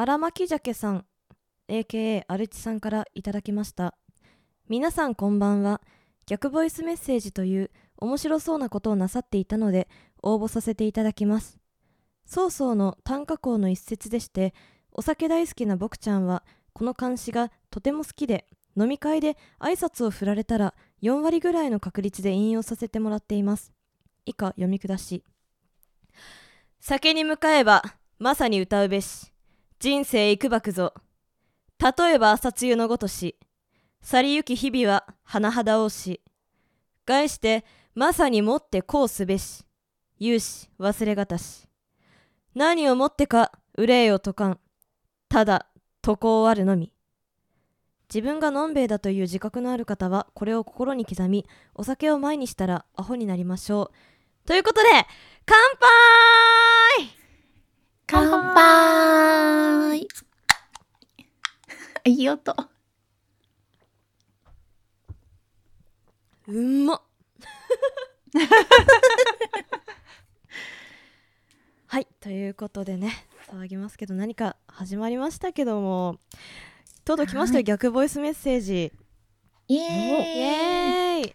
荒牧鮭さん AKA アルチさんからいただきました。皆さんこんばんは。逆ボイスメッセージという面白そうなことをなさっていたので応募させていただきます。曹操の短歌校の一節でしてお酒大好きな僕ちゃんはこの漢詩がとても好きで飲み会で挨拶を振られたら4割ぐらいの確率で引用させてもらっています。以下読み下し。酒に向かえばまさに歌うべし。人生いくばくぞ。例えば朝露のごとし去りゆき日々は甚だおし概してまさにもってこうすべし有し忘れがたし。何をもってか憂いを解かん。ただ渡航あるのみ。自分がのんべえだという自覚のある方はこれを心に刻みお酒を前にしたらアホになりましょう。ということで乾杯乾杯。いい音。うんまっ。はいということでね騒ぎますけど何か始まりましたけども。とうとう来ましたよ、はい。逆ボイスメッセージ。イエーイ。ちょっ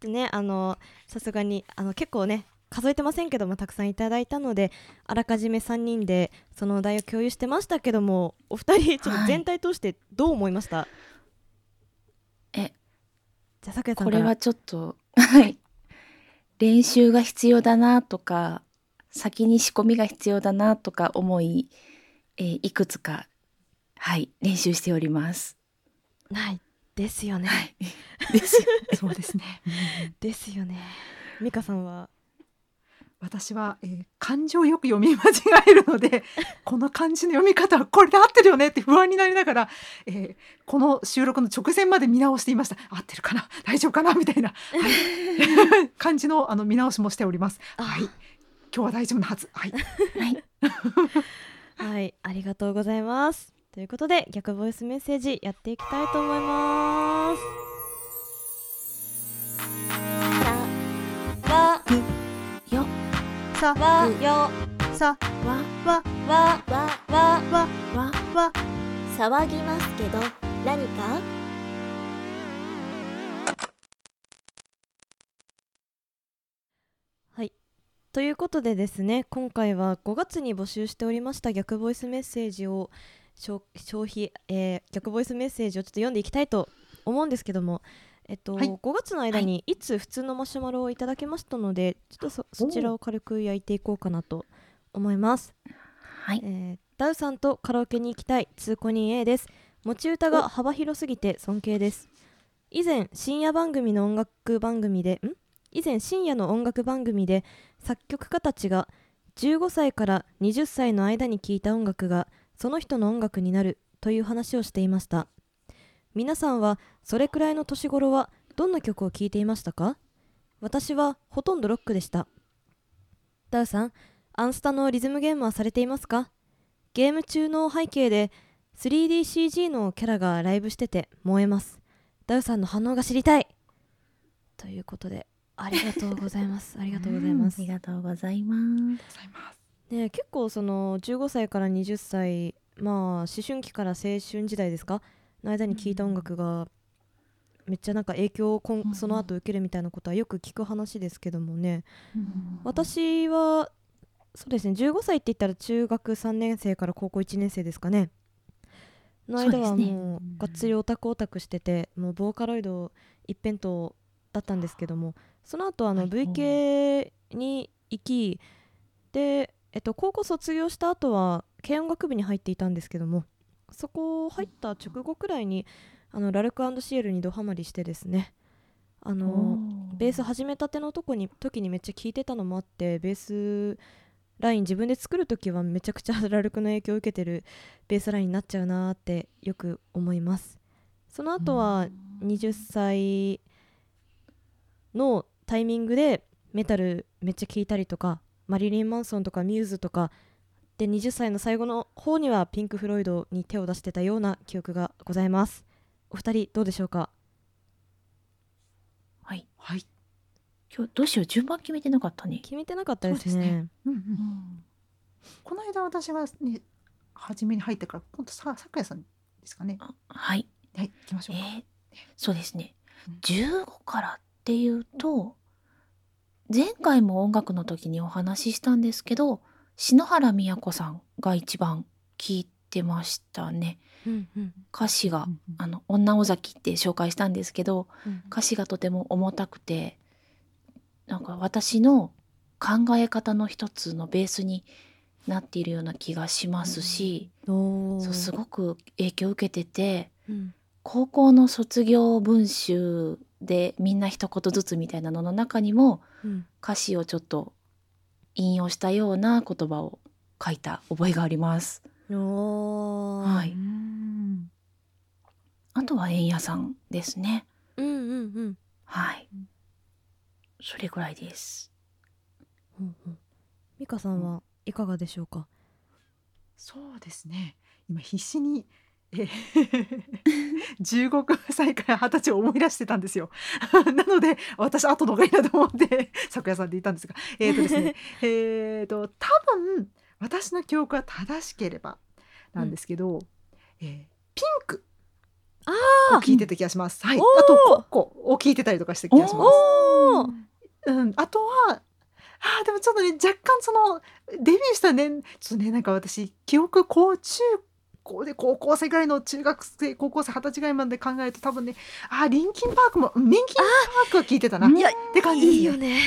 とねあのさすがにあの結構ね数えてませんけどもたくさんいただいたのであらかじめ3人でそのお題を共有してましたけどもお二人ちょっと全体通してどう思いました、えじゃあ咲夜さんこれはちょっと、はい。練習が必要だなとか、先に仕込みが必要だなとか思い、えーいくつか、はい、練習しております。ないですよね、はい。ですよ。そうですね。う んですよね美香さんは？私は、えー漢字をよく読み間違えるので この漢字の読み方はこれで合ってるよねって不安になりながら、えーこの収録の直前まで見直していました。合ってるかな？大丈夫かな？みたいな、はい、漢字のあの見直しもしております。あはい、今日は大丈夫なはず。はい、はい。はい。ありがとうございます。ということで逆ボイスメッセージやっていきたいと思いますさわよ。さわ、わわわわわわ、わ騒ぎますけど何か？はい。ということでですね今回は5月に募集しておりました逆ボイスメッセージを消消費、えー逆ボイスメッセージをちょっと読んでいきたいと思うんですけどもえっと、はい。5月の間にい。つ普通のマシュマロをいただきましたのでちょっとそそちらを軽く焼いていこうかなと思います。はい。えーダウさんとカラオケに行きたい通行人 A です。持ち歌が幅広すぎて尊敬です。以前深夜番組の音楽番組でん？以前深夜の音楽番組で作曲家たちが15歳から20歳の間に聴いた音楽がその人の音楽になるという話をしていました皆さんはそれくらいの年頃はどんな曲を聴いていましたか？私はほとんどロックでした。ダウさんアンスタのリズムゲームはされていますか？ゲーム中の背景で 3DCG のキャラがライブしてて燃えます。ダウさんの反応が知りたい。ということで ありがとうございます。ありがとうございまあすりがとうございます。ございます。ね結構その15歳から20歳まあ思春期から青春時代ですか？の間に聴いた音楽がめっちゃなんか影響をこんうん。その後受けるみたいなことはよく聞く話ですけどもね。うん。私はそうですね15歳って言ったら中学3年生から高校1年生ですかね。の間はもうがっつりオタクオタクしててもうボーカロイド一辺倒だったんですけどもその後あのはい。V 系に行きで、えっと、高校卒業した後は軽音楽部に入っていたんですけどもそこ入った直後くらいにあのラルクシエルにドハマりしてですね。あのベース始めたてのとこに時にめっちゃ聴いてたのもあってベースライン自分で作る時はめちゃくちゃ ラルクの影響を受けてるベースラインになっちゃうなーってよく思います。その後は20歳のタイミングでメタルめっちゃ聴いたりとかマリリン・マンソンとかミューズとかで20歳の最後の方にはピンク・フロイドに手を出してたような記憶がございますお二人どうでしょうか？はい。はい。今日どうしよう？順番決めてなかったね。決めてなかったですねこの間私はね初めに入ってから今度さ咲夜さんですかねあはい。はい行きましょえうか、ーそうですねうん。15からっていうと、前回も音楽の時にお話ししたんですけど、篠原宮子さんが一番聞いてましたね。うんうん歌詞が、うんうん。あの、女尾崎って紹介したんですけど、うん歌詞がとても重たくてなんか私の考え方の一つのベースになっているような気がしますし、おー。そうすごく影響を受けててうん。高校の卒業文集でみんな一言ずつみたいなのの中にもうん。歌詞をちょっと引用したような言葉を書いた覚えがあります。はいうんあとは円屋さんですね。うんうんうんはい。それぐらいです。美香さんはいかがでしょうか？そうですね今必死にえー15歳から20歳を思い出してたんですよ。なので私後の方がいいなと思って 昨夜さんで言ったんですが。えっ、とですね えっと多分私の記憶が正しければなんですけど、えーピンク。あを聞いてた気がします。はい、あとコッコを聞いてたりとかした気がします。うん、あとはあーでもちょっとね若干そのデビューした年ちょっとねなんか私記憶高中高で高校生ぐらいの中学生高校生二十歳ぐらいまで考えると多分ねあーリンキンパークもうんリンキンパークは聞いてたな。って感じですね。いいよね。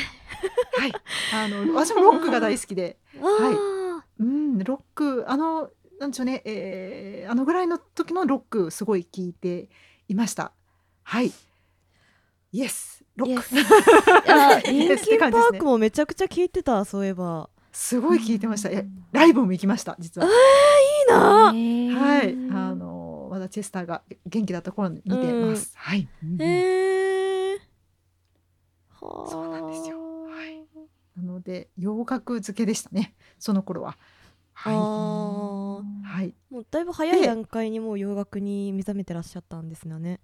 はい、あの私もロックが大好きで、あうん、ロックあのなんでしょうね、えーあのぐらいの時のロックすごい聞いていました。はい。イエスロック。あ リンキンパークもめちゃくちゃ聞いてたそういえばすごい聞いてました。えライブも行きました実は。いいなはい。あのまだチェスターが元気だった頃に見てます。はい。うんへえはあそうなんですよはいなので洋楽漬けでしたね。その頃は。あはーい。はい。もうだいぶ早いで段階にもう洋楽に目覚めてらっしゃったんですよね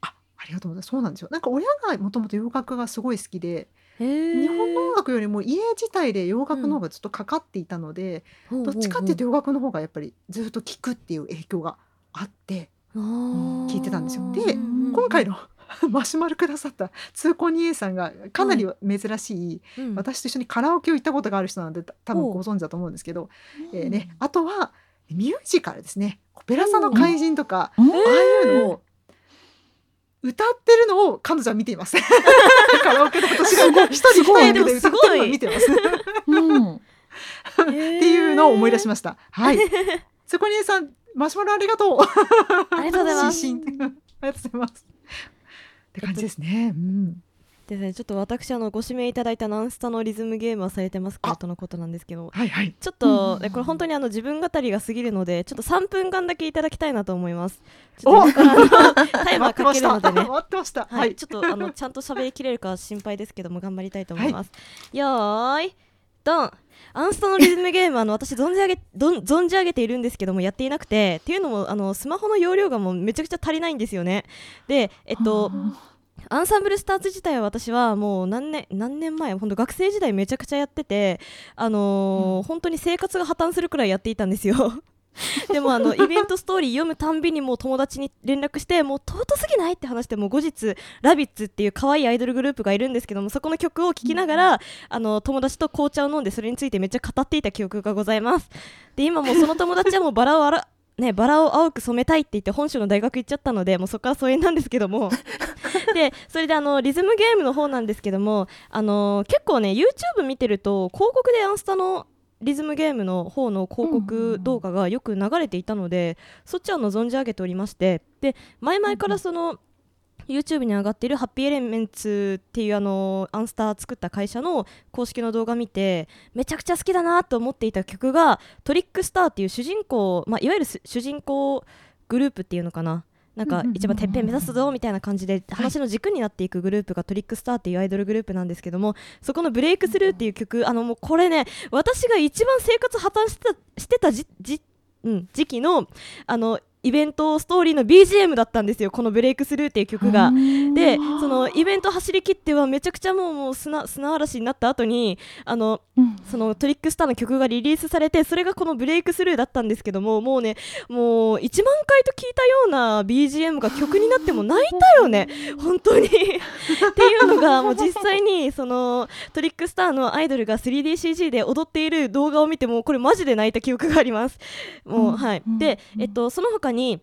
あ、ありがとうございます。そうなんですよ。なんか親がもともと洋楽がすごい好きで、日本の音楽よりも家自体で洋楽の方がずっとかかっていたので、どっちかっていうと洋楽の方がやっぱりずっと聴くっていう影響があって、聞聞いてたんですよ。で今回の マシュマロくださった通行人 A さんがかなり珍しい、私と一緒にカラオケを行ったことがある人なんでた多分ご存知だと思うんですけど、えーね、あとはミュージカルですね「オペラ座の怪人」とか、うん。ああいうのを歌ってるのを彼女は見ています。カラオケで私が一人一役で歌ってるのを見てます。うん。っていうのを思い出しました。はい。そこにさん、マシュマロありがとう。ありがとうございます ありがとうございます。って感じですね。うん。でねちょっと私あのご指名いただいたナンスタのリズムゲームはされてますか？あ。とのことなんですけど。はいはい。ちょっと、うこれ本当にあの自分語りが過ぎるのでちょっと3分間だけいただきたいなと思います。ちょっとタイマーかけるのでね。ちょっとあのちゃんと喋りきれるか心配ですけども頑張りたいと思います、よーいドン。アンスタのリズムゲームあの私存じ上げどん存じ上げているんですけどもやっていなくて。っていうのもあのスマホの容量がもうめちゃくちゃ足りないんですよね。でえっとアンサンブルスターズ自体は私はもう何年何年前本当学生時代めちゃくちゃやっててあのー本当に生活が破綻するくらいやっていたんですよ。でもあのイベントストーリー読むたんびにもう友達に連絡してもう尊すぎないって話してもう後日ラビッツっていう可愛いアイドルグループがいるんですけどもそこの曲を聴きながら、あの友達と紅茶を飲んでそれについてめっちゃ語っていた記憶がございます。で今もうその友達はもうバラをあらね、バラを青く染めたいって言って本州の大学行っちゃったのでもうそこから疎遠なんですけども。でそれであのリズムゲームの方なんですけどもあの結構ね YouTube 見てると広告でアンスタのリズムゲームの方の広告動画がよく流れていたので、そっちは存じ上げておりまして。で前々からその、YouTube に上がっているハッピーエレメンツっていうあのアンスター作った会社の公式の動画見てめちゃくちゃ好きだなと思っていた曲がトリックスターっていう主人公、まあ、いわゆるす主人公グループっていうのかな。なんか一番てっぺん目指すぞみたいな感じで話の軸になっていくグループがトリックスターっていうアイドルグループなんですけどもそこの「ブレイクスルー」っていう曲あのもうこれね私が一番生活破綻してたしてたじじ、うん、時期のあのイベントストーリーの BGM だったんですよこの「ブレイクスルー」っていう曲が。でそのイベント走り切ってはめちゃくちゃもうもう砂砂嵐になった後にあのうん。そのトリックスターの曲がリリースされてそれがこのブレイクスルーだったんですけどももうねもう1万回と聞いたような BGM が曲になっても泣いたよね。本当に。っていうのがもう実際にそのトリックスターのアイドルが 3DCG で踊っている動画を見てもこれマジで泣いた記憶があります。もう、うん。はい。うん。で、うん。えっとその他に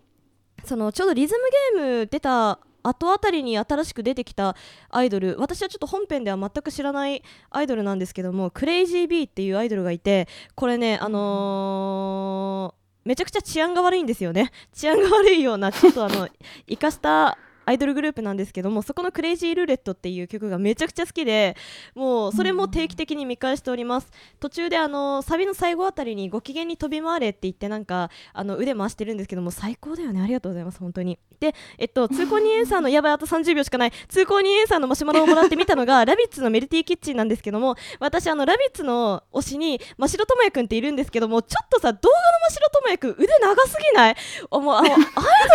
そのちょうどリズムゲーム出た後あたりに新しく出てきたアイドル私はちょっと本編では全く知らないアイドルなんですけどもクレイジービーっていうアイドルがいてこれねあのーめちゃくちゃ治安が悪いんですよね。治安が悪いようなちょっとあの 生かしたアイドルグループなんですけどもそこの「クレイジールーレット」っていう曲がめちゃくちゃ好きでもうそれも定期的に見返しております。途中であのサビの最後あたりにご機嫌に飛び回れって言ってなんかあの腕回してるんですけども最高だよね。ありがとうございます。本当に。でえっと通行人エンサーの やばいあと30秒しかない。通行人エンサーのマシュマロをもらってみたのがラビッツのメルティーキッチンなんですけども私あのラビッツの推しに真城智也くんっているんですけどもちょっとさ動画の真城智也くん腕長すぎない？あもうあのアイ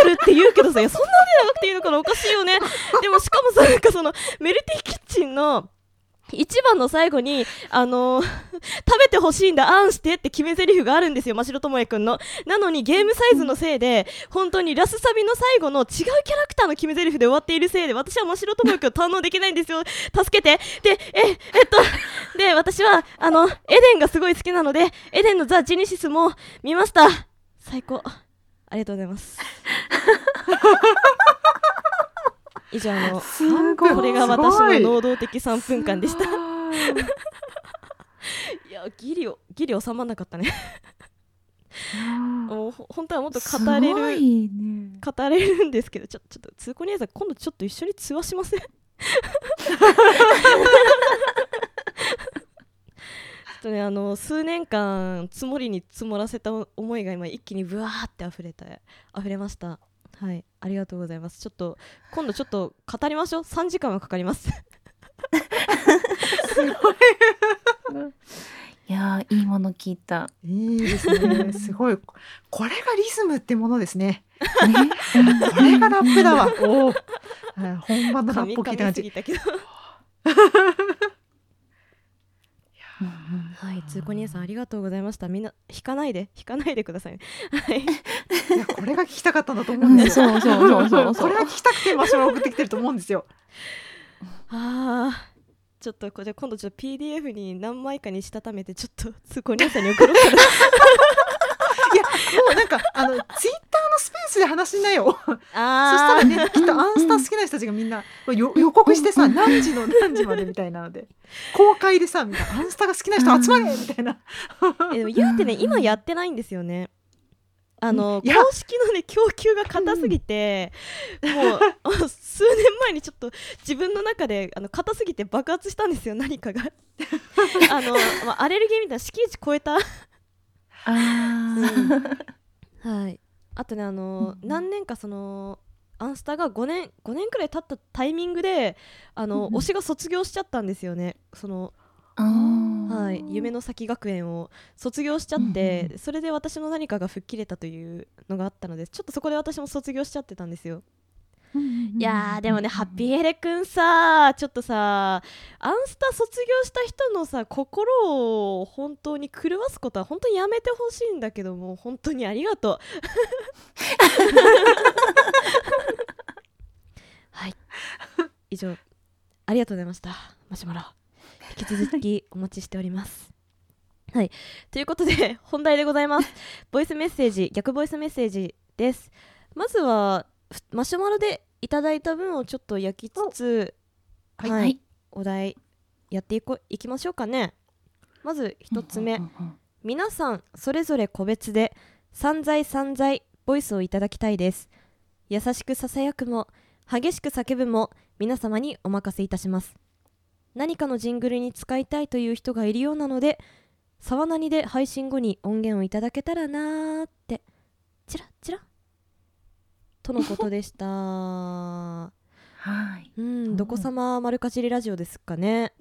ドルって言うけどさそんな腕長くていいのかな？おかしいよねでもしかもさなんかそのメルティキッチンの一番の最後に、あのー食べてほしいんだ、あんしてって決め台詞があるんですよ、真城智也くんの。なのにゲームサイズのせいで、本当にラスサビの最後の違うキャラクターの決め台詞で終わっているせいで、私は真城智也くん堪能できないんですよ。助けて。で、え、えっと、で、私は、あの、エデンがすごい好きなので、エデンのザ・ジェニシスも見ました。最高。ありがとうございます。以上あの、これが私の能動的3分間でした。たい。やギリをギリ収まらなかったね。もうほ本当はもっと語れるいね。語れるんですけどちょちょっと通行兄さん今度ちょっと一緒に通話しません？とねあの数年間積もりに積もらせた思いが今一気にブワーって溢れた溢れました。はい。ありがとうございます。ちょっと今度ちょっと語りましょう。3時間はかかります。い。やーいいもの聞いた。いいですね。すごい。これがリズムってものですね。ね、これがラップだわ。おおあ本番のラップを聞いた感じ。噛みすぎたけど うんうんはい、通行兄さんありがとうございました。みんな引かないで、引かないでくださいね。はい。いやこれが聞きたかったんだと思うんうんですよ、そうそうそうそうそう これが聞きたくてマシュマロ送ってきてると思うんですよ ああ、ちょっとこれ今度ちょっと PDF に何枚かにしたためてちょっと通行兄さんに送ろうかな。いやもうなんかあのツイッターのスペースで話しなよ。そしたあらねきっとアンスタ好きな人たちがみんなよ予告してさ何時の何時までみたいなので公開でさみんな。アンスタが好きな人集まれみたいな。あ、でも言うてね、今やってないんですよね。あの公式のね供給が硬すぎて、もうあ 数年前にちょっと自分の中であの硬すぎて爆発したんですよ何かが。あの、まあ、アレルギーみたいな敷地超えたあー。はい、あとねあの、うん何年かそのアンスタが5年5年くらい経ったタイミングであの、うんうん。推しが卒業しちゃったんですよね。その、はい、夢の先学園を卒業しちゃって、うん。それで私の何かが吹っ切れたというのがあったのでちょっとそこで私も卒業しちゃってたんですよいやーでもねハッピーエレくんさちょっとさアンスタ卒業した人のさ心を本当に狂わすことは本当にやめてほしいんだけども本当にありがとう。はい。以上ありがとうございました。マシュマロ。引き続きお待ちしております。はい。ということで本題でございます。ボイスメッセージ逆ボイスメッセージです。まずはマシュマロでいただいた分をちょっと焼きつつはい、はいお題やっていこいきましょうかね。まず一つ目、うんうんうん皆さんそれぞれ個別で散財散財ボイスをいただきたいです。優しくささやくも激しく叫ぶも皆様にお任せいたします。何かのジングルに使いたいという人がいるようなので沢なにで配信後に音源をいただけたらなーって。チラチラとのことでした はい。うんどこ様丸かじりラジオですかね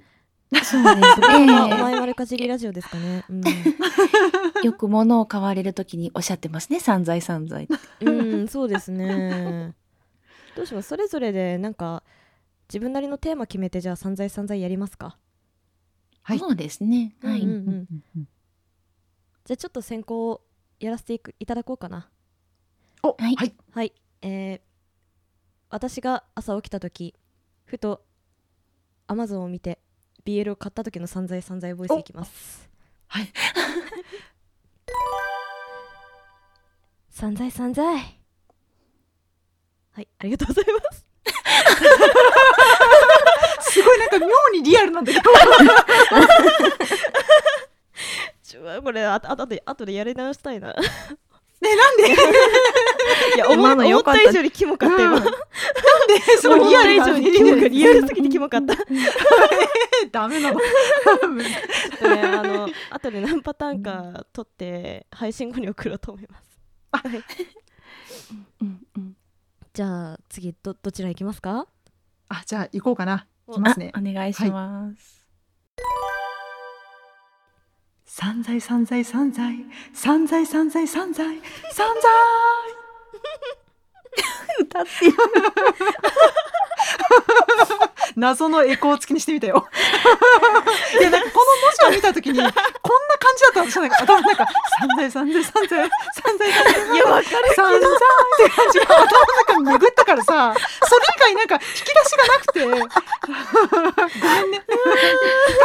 そうですどこ様おね。前丸かじりラジオですかねうん よく物を買われるときにおっしゃってますね。散財散財。うん、そうですね。どうします？それぞれでなんか自分なりのテーマ決めてじゃあ散財散財やりますか？はいそうですね。はい。うんうんうんうんじゃあちょっと先行やらせていくいただこうかなおはいはいはいえー、私が朝起きた時ふと Amazon を見て BL を買った時の散財散財ボイスいきます。はい。散財散財。はいありがとうございます。すごいなんか妙にリアルなんだけど。ちょこれああとで後でやり直したいなねなんで？いや思思った以上にキモかった今。うん。なんで？そのリアル以上にキモかリアルすぎてキモかった。ダメなの。ね、あの後で何パターンか撮って配信後に送ろうと思います。はい。うんうん。じゃあ次どどちら行きますか？あじゃあ行こうかな。行きおますね。お願いします。散財散財散財散財散財散財散財歌ってよ。財謎のエコー付きにしてみたよ。いやなんかこの文字を見た時にこんな感じだった私なんか頭なんか散財散財散財散財散財いやわかる散財って感じが頭の中に巡ったからさそれ以外なんか引き出しがなくて。ごめんね。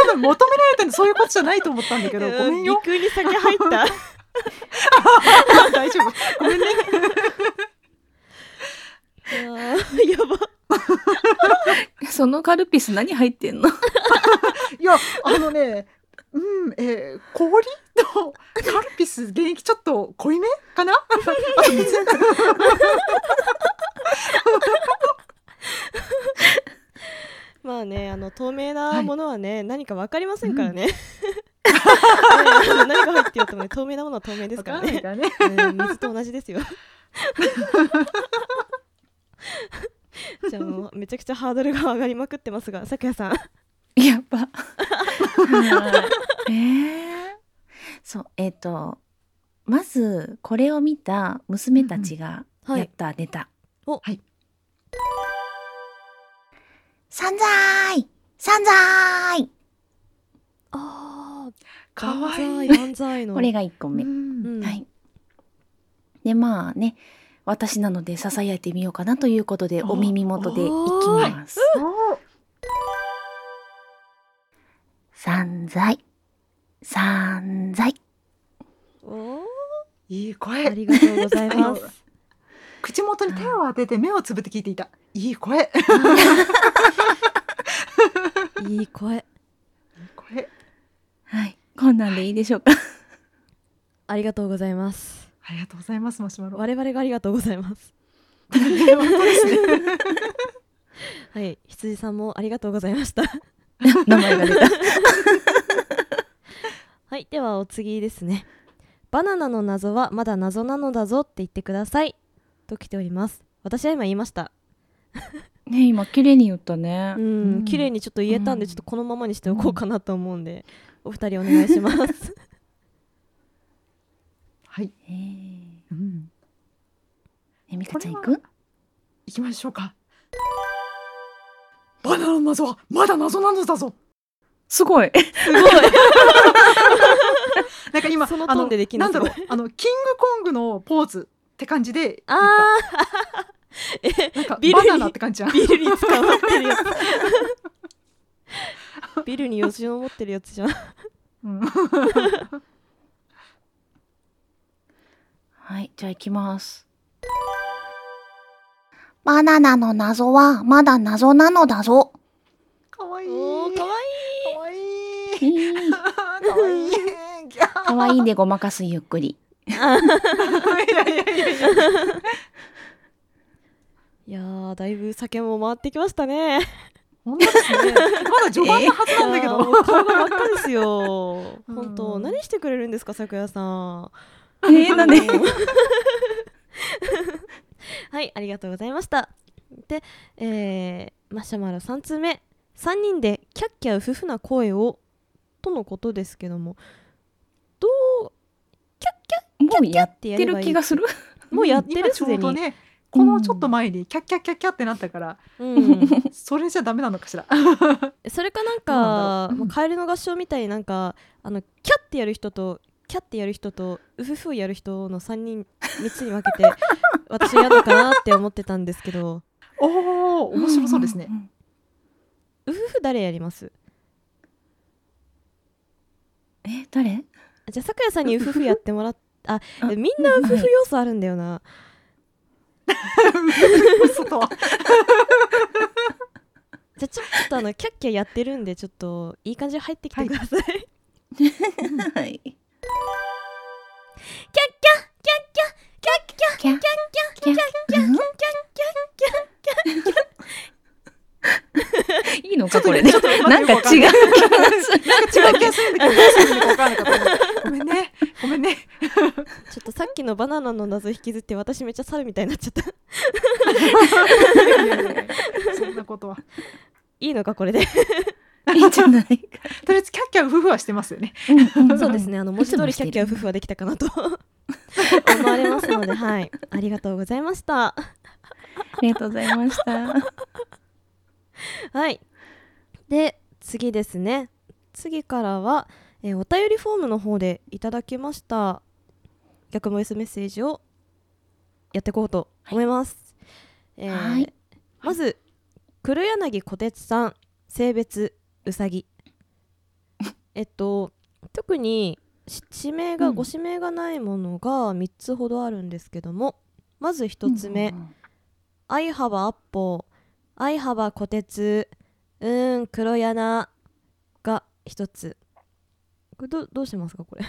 多分求められたのそういうことじゃないと思ったんだけどごめんよ。陸に先入った。大丈夫。ごめんね。やば。そのカルピス何入ってんの？いやあのねうんえー、氷とカルピス現役ちょっと濃いめ？かな？あと水まあねあの透明なものはね、何かわかりませんからね。うねあの何が入ってようともね透明なものは透明ですわかね。からんないからねうん水と同じですよ。じゃめちゃくちゃハードルが上がりまくってますが、さくやさん。やば。はい。えー、そうえっ、とまずこれを見た娘たちがはいやったネタ。おはい。散財散財ああ、かわいい。これが1個目。うんうんはい。でまあね私なのでささやいてみようかなということでおお耳元でいきます。散財散財いい声りがとうございます。口元に手を当てて目をつぶって聞いていたいい声いいい声。い声はいこんなんでいいでしょうか？ありがとうございます。ありがとうございますマシュマロ我々がありがとうございます。はい、羊さんもありがとうございました。名前が出た。はい、ではお次ですね。バナナの謎はまだ謎なのだぞって言ってください。と来ております。私は今言いました。ね今綺麗に言ったねう。うんん、綺麗にちょっと言えたんで、うんちょっとこのままにしておこうかなと思うんで、お二人お願いします。はい、えー。うん、えみかちゃん行く？行きましょうか。バナナの謎はまだ謎なのだぞ。すごい。すごい。なんか今そのあトーンでできなんだろう。あのキングコングのポーズって感じであー。え、なんかビルにバナナって感じじゃん。ビルに捕まってるやつ。ビルによじ登ってるやつじゃん。うんはいじゃあ行きます。バナナの謎はまだ謎なのだぞ。かわいいかわいかわいかわいいかわいいでごまかすゆっくり。いやいだいぶ酒も回ってきましたね。本当ですねまだ序盤のはずなんだけど、顔が真っ赤ですよ。うん本当、何してくれるんですか、咲夜さん。えー、なんで？はい、ありがとうございました。で、えー、マシャマロ3通目。3人でキャッキャウフフな声をとのことですけども、どう、キャッキャもうやってる気がする。もうやってる？今ちょうどすでにねこのちょっと前にキャッキャッキャッキャってなったから、うん、それじゃダメなのかしら？それかなんかろうもうカエルの合唱みたいになんかあのキャッてやる人とキャッてやる人とウフフやる人の3人3つに分けて 私やるのかなって思ってたんですけど。おお面白そうですね、ん。んん。ウフフ誰やります？え誰？じゃあさくやさんにウフフやってもらっああ。みんなウフフ要素あるんだよな、嘘とは？じゃあちょっとあのキャッキャやってるんでちょっといい感じで入ってきてください、はい キャッキャッキャッキャッキャッキャッキャッキャッキャッキャッいいのかこれねちょっと待なんか違うってよくわかんないなんか違う気がするんだけどどうするのかわかんなかったごめんねごめんねちょっとさっきのバナナの謎引きずって私めっちゃ猿みたいになっちゃったいやいやいやそんなことはいいのかこれで いいんじゃないか。とりあえずキャッキャウフフはしてますよね。うんうん そうですね。あの文字通りキャッキャウフフはできたかなと。思われますのではい。ありがとうございました。ありがとうございました。はい。で次ですね。次からは、えーお便りフォームの方でいただきました。逆ボイスメッセージをやっていこうと思います、えーはい。まず黒柳小鉄さん性別うさぎ。えっと特にし地名が、うん。ご指名がないものが3つほどあるんですけどもまず1つ目、相幅アッポー。相幅小鉄うーん黒柳が一つ。これどどうしますかこれ。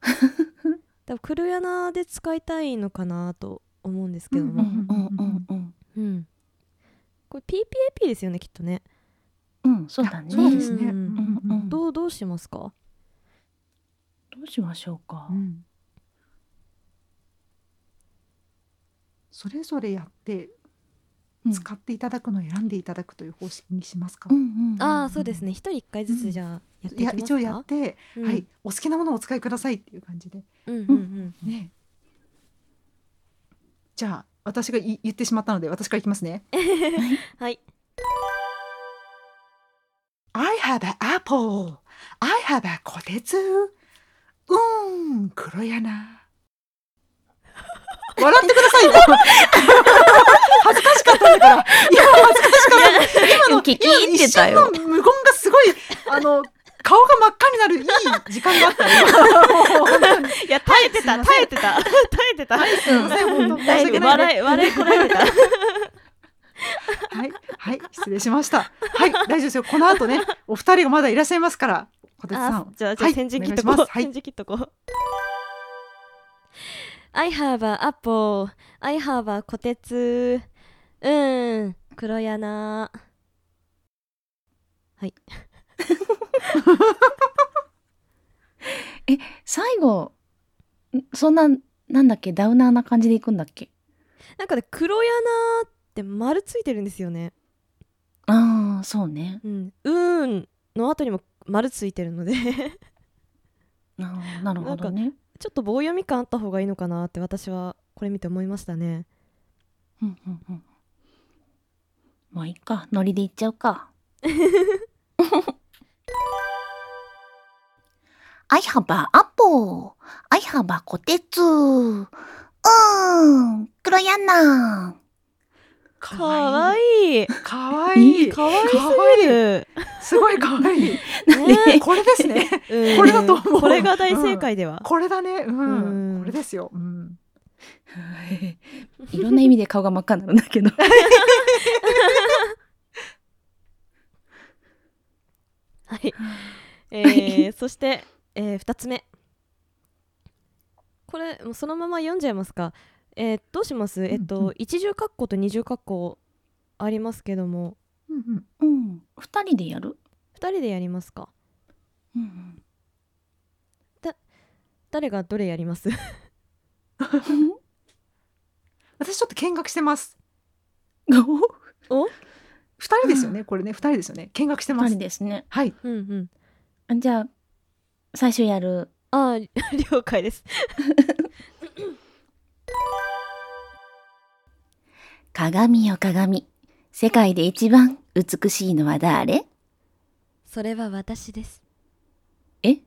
多分黒柳で使いたいのかなと思うんですけども、うんこれ PPAP ですよねきっとね、うんそうだね。そうですね、どうどうしますか？どうしましょうか。うん。それぞれやってうん。使っていただくのを選んでいただくという方式にしますか、うんうんうん。ああそうですね。一人一回ずつじゃあやっていきますか？いや一応やって、うん。はい。お好きなものをお使いくださいっていう感じで。うんうんうん。ね。じゃあ私がい言ってしまったので私からいきますね。はい have an apple I have a こてつうーん黒柳。笑ってくださいよ 恥ずかしかったんだから。いや恥ずかしかった。今の聞き入ってたよ。無言がすごいあの顔が真っ赤になるいい時間があった。よいや耐えてたはい耐えてた耐えてた。すいません。本当申し訳ない。笑い笑いこらえてたはい、はい、失礼しました。はい、大丈夫ですよ。この後ね、お二人がまだいらっしゃいますから、小鉄さあん。じゃあじゃあはい返事切っとこう、はい。返事切っとこう。I have a apple I have a こてつ。うーん。黒柳。はい。最後んそんななんだっけ？ダウナーな感じでいくんだっけ？なんかね黒柳って丸ついてるんですよね。ああそうね。うん。うーんの後にも丸ついてるので。あーなるほどね。ちょっと棒読み感あった方がいいのかなって私はこれ見て思いましたね。うんうんうん。もういいか。ノリでいっちゃうか。I have a apple. I have a こてつ。うーん。黒柳かわいい。かわいい。かわいすかわいいぎるすごいかわいい。ねこれですね。うんこれだと思うこれが大正解では、これだね。うん。うんこれですよ。うん。いろんな意味で顔が真っ赤になるんだけど はい、えー、そして、えー、2つ目これもうそのまま読んじゃいますかえー、どうします？えっと、うん。うん一重括弧と二重括弧ありますけども。うんうん。うん。二人でやる？2人でやりますか？うん誰がどれやります？私ちょっと見学してます。お？二人ですよね？これね、二人ですよね。見学してます。二人。ですね。はい。うんうん。じゃあ最初やる。あー 了解です鏡よ鏡。世界で一番美しいのは誰？それは私ですえ？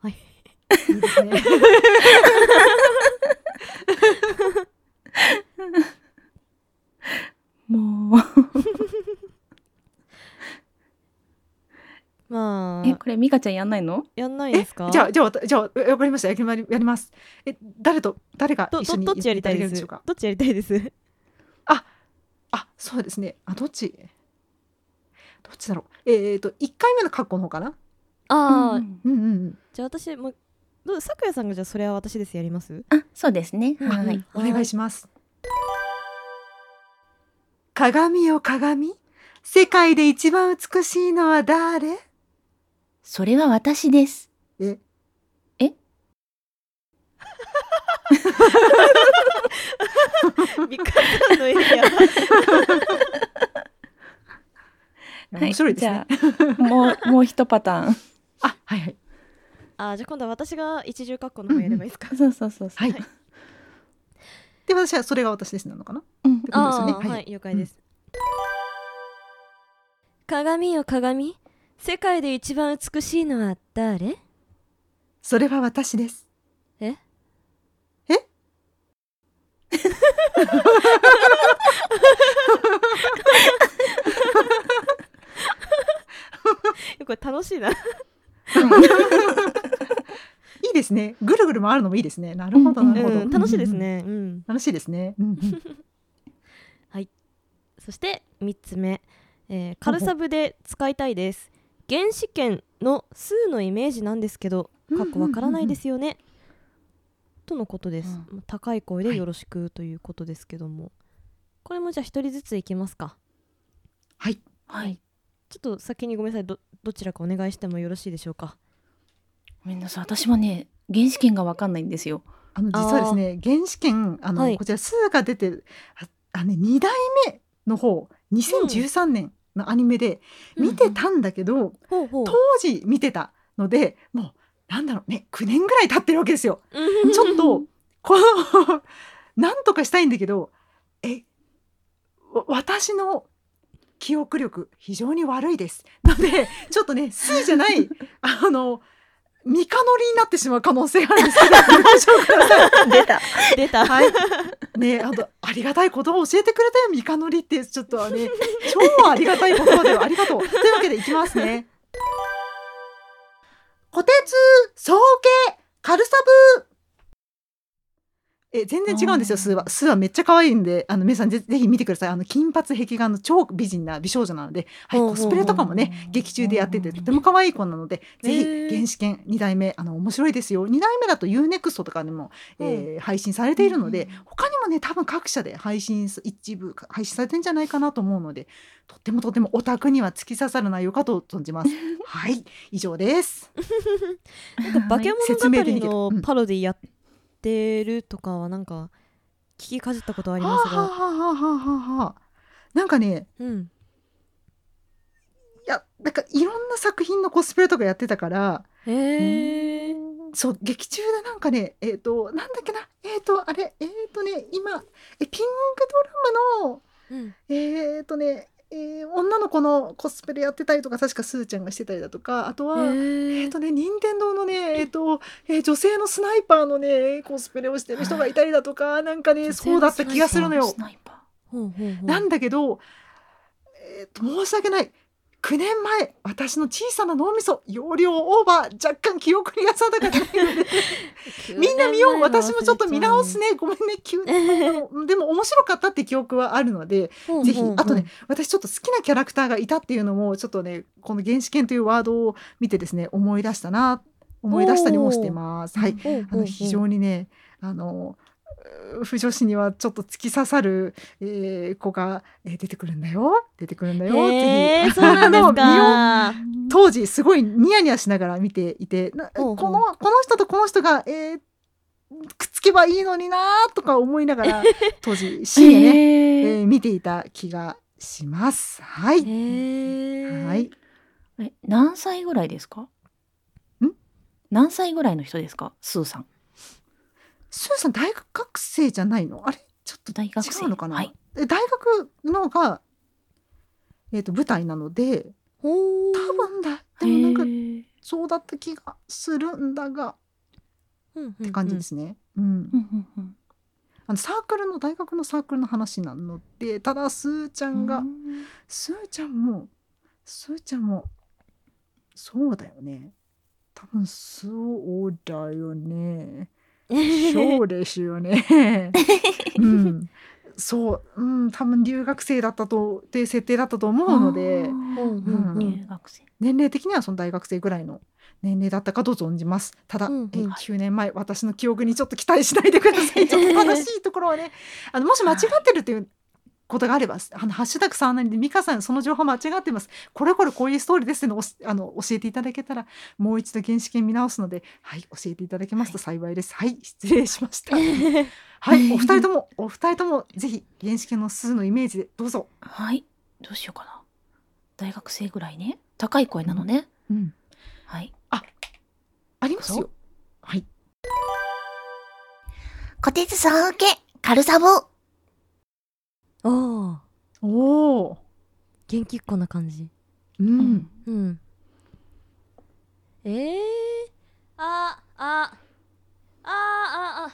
はいいいですね。もう。え、まあこれミカちゃんやんないの？やんないんですか？じゃあじゃあじゃあえわかりましたやりまやります。え誰と誰がど一緒にどどっちやりたいです？か？どっちやりたいです？あそうですね。あどっち？どっちだろう。えっ、と一回目のカッコの方かな？ああ、うんうんうんうん。じゃあ私もどうさくやさんがじゃあそれは私ですやります？あ、そうですね。うんはい。お願いします。鏡よ鏡。世界で一番美しいのは誰？それは私です。え？ミカさんのエリア。面白いですね。もう、もう一パターン。あはいはい。あーじゃあ今度は私が一重括弧の方やればいいですか、そうそうそうそう。はい。はい。で私はそれが私ですなのかな？うん。ってことですよね。ああ、ははいい、了解です、鏡よ鏡？世界で一番美しいのは誰？それは私です。え？え？これ楽しいな。いいですね。ぐるぐる回るのもいいですね。なるほどうんなるほど。うん、楽しいです。ね。うん。楽しいですね。うんうんそして3つ目、えー、軽サブで使いたいです。原子圏の数のイメージなんですけど、うんかっこわからないですよね。とのことです、う高い声でよろしくということですけども、これもじゃあ一人ずついきますか。はい。はい。ちょっと先にごめんなさいどどちらかお願いしてもよろしいでしょうか。ごめんなさい。私もね、原始圏がわかんないんですよ。あの実はですね、原始圏あの、はいこちら数が出てるああね二代目の方2013年のアニメで見てたんだけど、ほうほう。当時見てたのでもうなんだろうね9年ぐらい経ってるわけですよ。ちょっとこの なんとかしたいんだけどえわ私の記憶力非常に悪いです。なのでちょっとね数じゃないあのミカノリになってしまう可能性があるんですけど出た。出た。はい。ねあとありがたいことを教えてくれたよミカノリってちょっとはね超ありがたい言葉ではありがとう。というわけでいきますね。虎鉄総計カルサブえ全然違うんですよスー。は。スーはめっちゃ可愛いんであの皆さんぜぜひ見てください。あの金髪壁眼の超美人な美少女なので、はい、コスプレとかもね劇中でやっててとても可愛い子なのでぜひ原始圏2代目あの面白いですよ。2代目だと UNEXT とかでも、えー配信されているので、他にもね多分各社で配信す一部配信されてるんじゃないかなと思うのでとってもとってもオタクには突き刺さる内容かと存じます。はい以上です。なんか化け物語のパロディやってるとかはなんか聞きかじったことありますが、はあはあはあはあはあはあ。なんかねうん、いやなんかいろんな作品のコスプレとかやってたから。へえそう劇中でなんかねえっ、となんだっけな。えっ、とあれえっ、とね今えピンクドラムのうん。えっ、とねえー女の子のコスプレやってたりとか確かスーちゃんがしてたりだとかあとは、えへっ、とね任天堂のねえっ、と、えー女性のスナイパーのねコスプレをしてる人がいたりだとかなんかねそうだった気がするのよ。なんだけど、えー、と申し訳ない9年前私の小さな脳みそ容量オーバー若干記憶にが定かじゃないので みんな見よう私もちょっと見直すね。ごめんね急でも面白かったって記憶はあるのでぜひあとね私ちょっと好きなキャラクターがいたっていうのもちょっとねこの「原始圏」というワードを見てですね思い出したな思い出したりもしてます。はい、あの非常にねあのう不女子にはちょっと突き刺さる、えー子が、えー出てくるんだよ出てくるんだよ、へえぜひそうの見よかう当時すごいニヤニヤしながら見ていてこのこの人とこの人が、えーくっつけばいいのになとか思いながら 当時ー。深夜ね、へー。えー見ていた気がします。はい、はい、え何歳ぐらいですか？ん？何歳ぐらいの人ですか？スーさん。スーさん大学生じゃないの？あれ？ちょっと大学生。違うのかな、はい。え大学のが、えー、と舞台なので多分だ。でもなんかそうだった気がするんだがうんって感じですね。うん。あのサークルの大学のサークルの話なのでただスーちゃんが、うん。スーちゃんもスーちゃんもそうだよね。多分そうだよねそうですよね。うん。そう、うん、多分留学生だったとって設定だったと思うので。うん。うん。うん。入学生年齢的にはその大学生ぐらいの年齢だったかと存じますただ、うん。うん。え9年前私の記憶にちょっと期待しないでくださいちょっと正しいところはねあのもし間違ってるっていうことがあればあのハッシュタグさんなりで美香さんその情報間違ってます。これこれこういうストーリーですっていうのあの教えていただけたらもう一度原始圏見直すのではい教えていただけますと幸いです。はい、失礼しました。はいお二人ともお二人ともぜひ原始圏の数のイメージでどうぞ、はいどうしようかな。大学生ぐらいね。高い声なのね。うん、はい。ありますよ。はい。小鉄さん受け、カルサボ。ああおお元気っ子な感じ。うん、うん。うん。えー、ああ。あああ。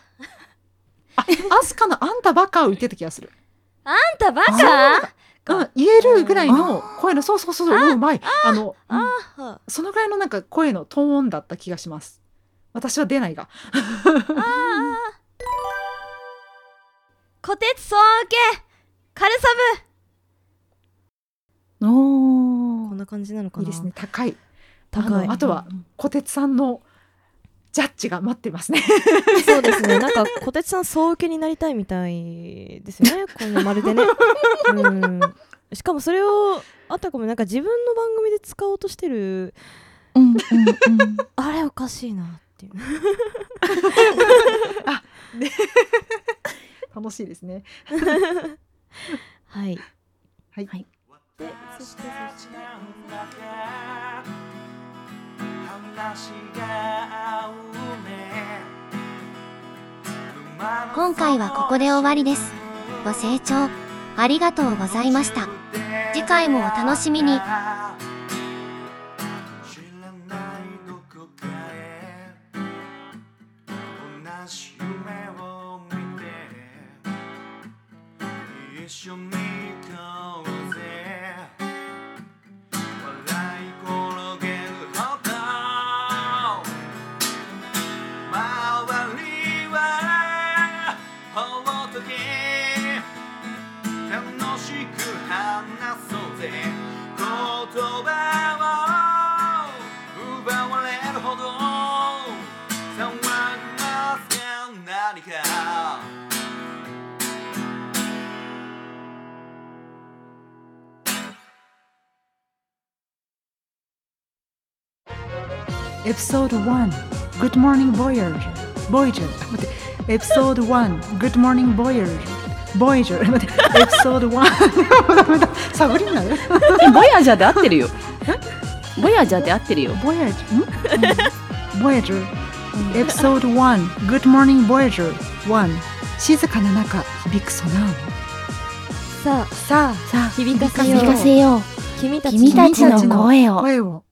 あ、アスカのあんたバカを言ってた気がする。あんたバあカう。ん、言えるぐらいの声の、そうそうそう、うんうまい。あの、うんあそのぐらいのなんか声のトーンだった気がします。私は出ないが。あ小鉄総受けカルサおブーこんな感じなのかな。いいですね、高い。高い。あとは小鉄さんのジャッジが待ってますね。そうですね。なんか小鉄さん総受けになりたいみたいですよね。このまるでね。うん。しかもそれをあたかもなんか自分の番組で使おうとしてる。うんうんうん。あれおかしいなっていう。楽しいですね。はい。はい。はいでそしてそして今回はここで終わりです。ご清聴ありがとうございました。次回もお楽しみに。一緒にエピソード1 Good Morning Voyager. Voyager. あ待ってエピソード1 Good Morning Voyager. Voyager. 待ってエピソード1ダメだサブリミナルえボヤージャーで合ってるよ。ボヤージャーで合ってるよ。Voyager? ん？Voyager エピソード1 Good Morning Voyager. 1静かな中響くソナー。さあ。さあ。さあ響かせよう。君たちの声を